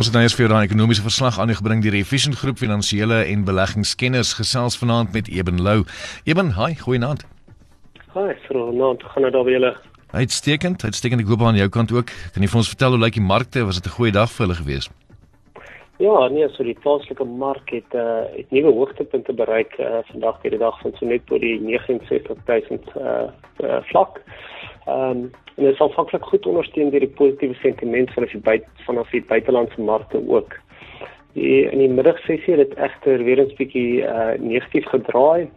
Ons het nou eers vir daai ekonomiese verslag aangebring deur die Efficient Groep Finansiële en Beleggingskenners gesels vanaand met Eben Lou. Eben, hi, goeienaand. Hi, vanaand gaan dit alweer julle. Uitstekend, uitstekend. Ek hoop aan jou kant ook. Kan jy vir ons vertel hoe lyk die markte? Was dit 'n goeie dag vir hulle gewees? Ja, nee, so die plaaslike mark het uh het nuwe hoogtepunte bereik uh vandag by die dag van so net bo die 69000 uh, uh vlak. Ehm um, en dit is afhanklik goed ondersteun deur die positiewe sentiment van die buite vanaf die buitelandse markte ook. Die in die middagsessie het dit egter weer 'n bietjie uh negatief gedraai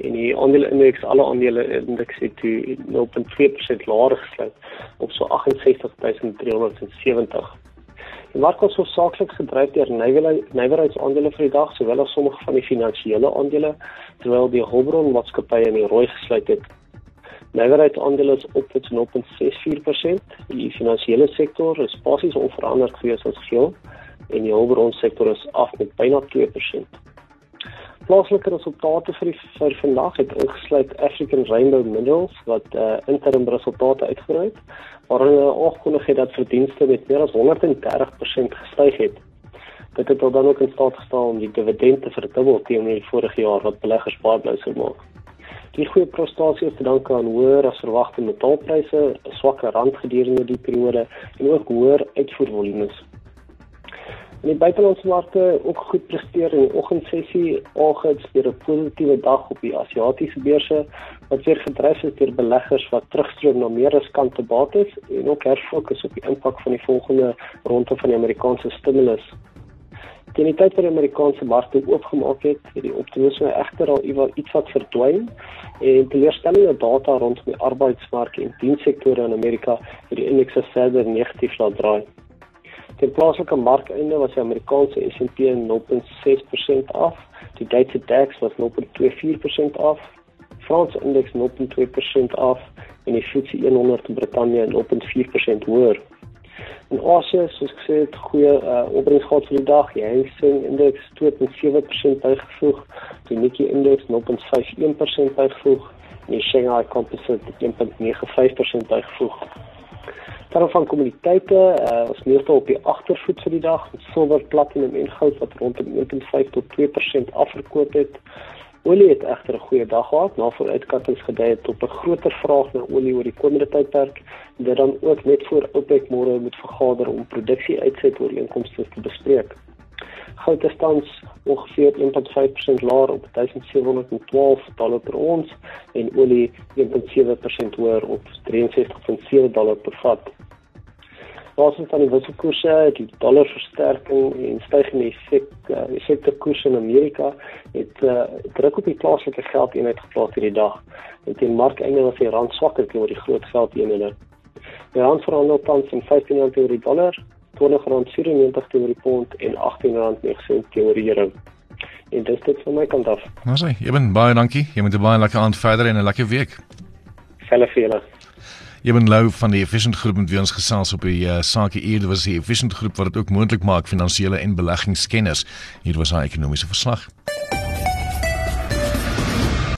en die aandeleindeks alle aandele indeks het toe 0.2% laer gesluit op so 68370. Die mark was hoofsaaklik gedryf deur nywerheidsaandele vir die dag, sowel as sommige van die finansiële aandele, terwyl die hulpbron maatskappye in die rooi gesluit het. Nywerheidsaandele is op met 0.64%, die finansiële sektor is basies onveranderd gewees as geheel en die hulpbron sektor is af met byna 2%. Plaaslike resultate vir die vir vandag het ingesluit African Rainbow Minerals wat uh, interim resultate uitgebrei het waarin hulle aangekondig het dat verdienste met meer as 130% gestyg het. Dit het dan ook in staat gestel om die dividende te verdubbel teenoor die vorige jaar wat beleggers baie bly sou maak. Die goeie prestasie is te danke aan hoër as verwagte metaalpryse, 'n swakker rand gedurende die periode en ook hoër uitvoervolumes. In die buitelandse markte ook goed presteer in die oggendsessie, algehits deur 'n positiewe dag op die Asiatiese beurse wat weer gedryf is deur beleggers wat terugstroom na meer riskante bates en ook herfokus op die impak van die volgende ronde van die Amerikaanse stimulus. Teen die tyd wat die Amerikaanse markte oopgemaak het, het die optimisme egter al iets wat verdwyn en teleurstellende data rondom die arbeidsmark en dienssektore in Amerika het die indeks verder negatief laat draai. Die plaaslike markeinde was die Amerikaanse S&P 0.6% af, die Duitse DAX was 0.24% af Franse indeks 0.2% af en die FTSE 100 in Brittanje 0.4% hoër. In Asië, soos ek gesê het, goeie uh, opbrengs gehad vir die dag. Die Hang Seng indeks 2.7% bygevoeg, die Nikkei indeks 0.51% bygevoeg en die Shanghai Composite 1.95% bygevoeg. Daar van kommoditeite, uh, ons meestal op die agtervoet vir die dag, silwer, platinum en goud wat rondom 1.5 tot 2% afverkoop het. Olie het egter 'n goeie dag gehad, na vooruitskattinge gedui het tot 'n groter vraag na olie oor die komende tydperk. Dit dan ook net voor OPEC môre moet vergader om produksie uitset ooreenkomste te bespreek. Goud is tans ongeveer 1.5% laer op 1712 dollar per ons en olie 1.7% hoër op 63.7 dollar per vat basis van die wisselkoerse, die dollarversterking en stygende effek uh, effekte koers in Amerika het uh, druk op die plaaslike geldeenheid geplaas hierdie dag. En teen markeinde was die rand swakker teenoor die groot geldeenhede. Die rand verhandel tans in 15 rand teenoor die dollar, 20 rand 94 teenoor die pond en 18 rand 9 teenoor die euro. En dis dit van my kant af. Nou sê, jy ben baie dankie. Jy moet 'n baie lekker aand verder en 'n lekker week. Selle vir julle. Eben Lou van die Efficient Groep met wie ons gesels op die uh, sake eerder was die Efficient Groep wat dit ook moontlik maak finansiële en beleggingskenners. Hier was haar ekonomiese verslag.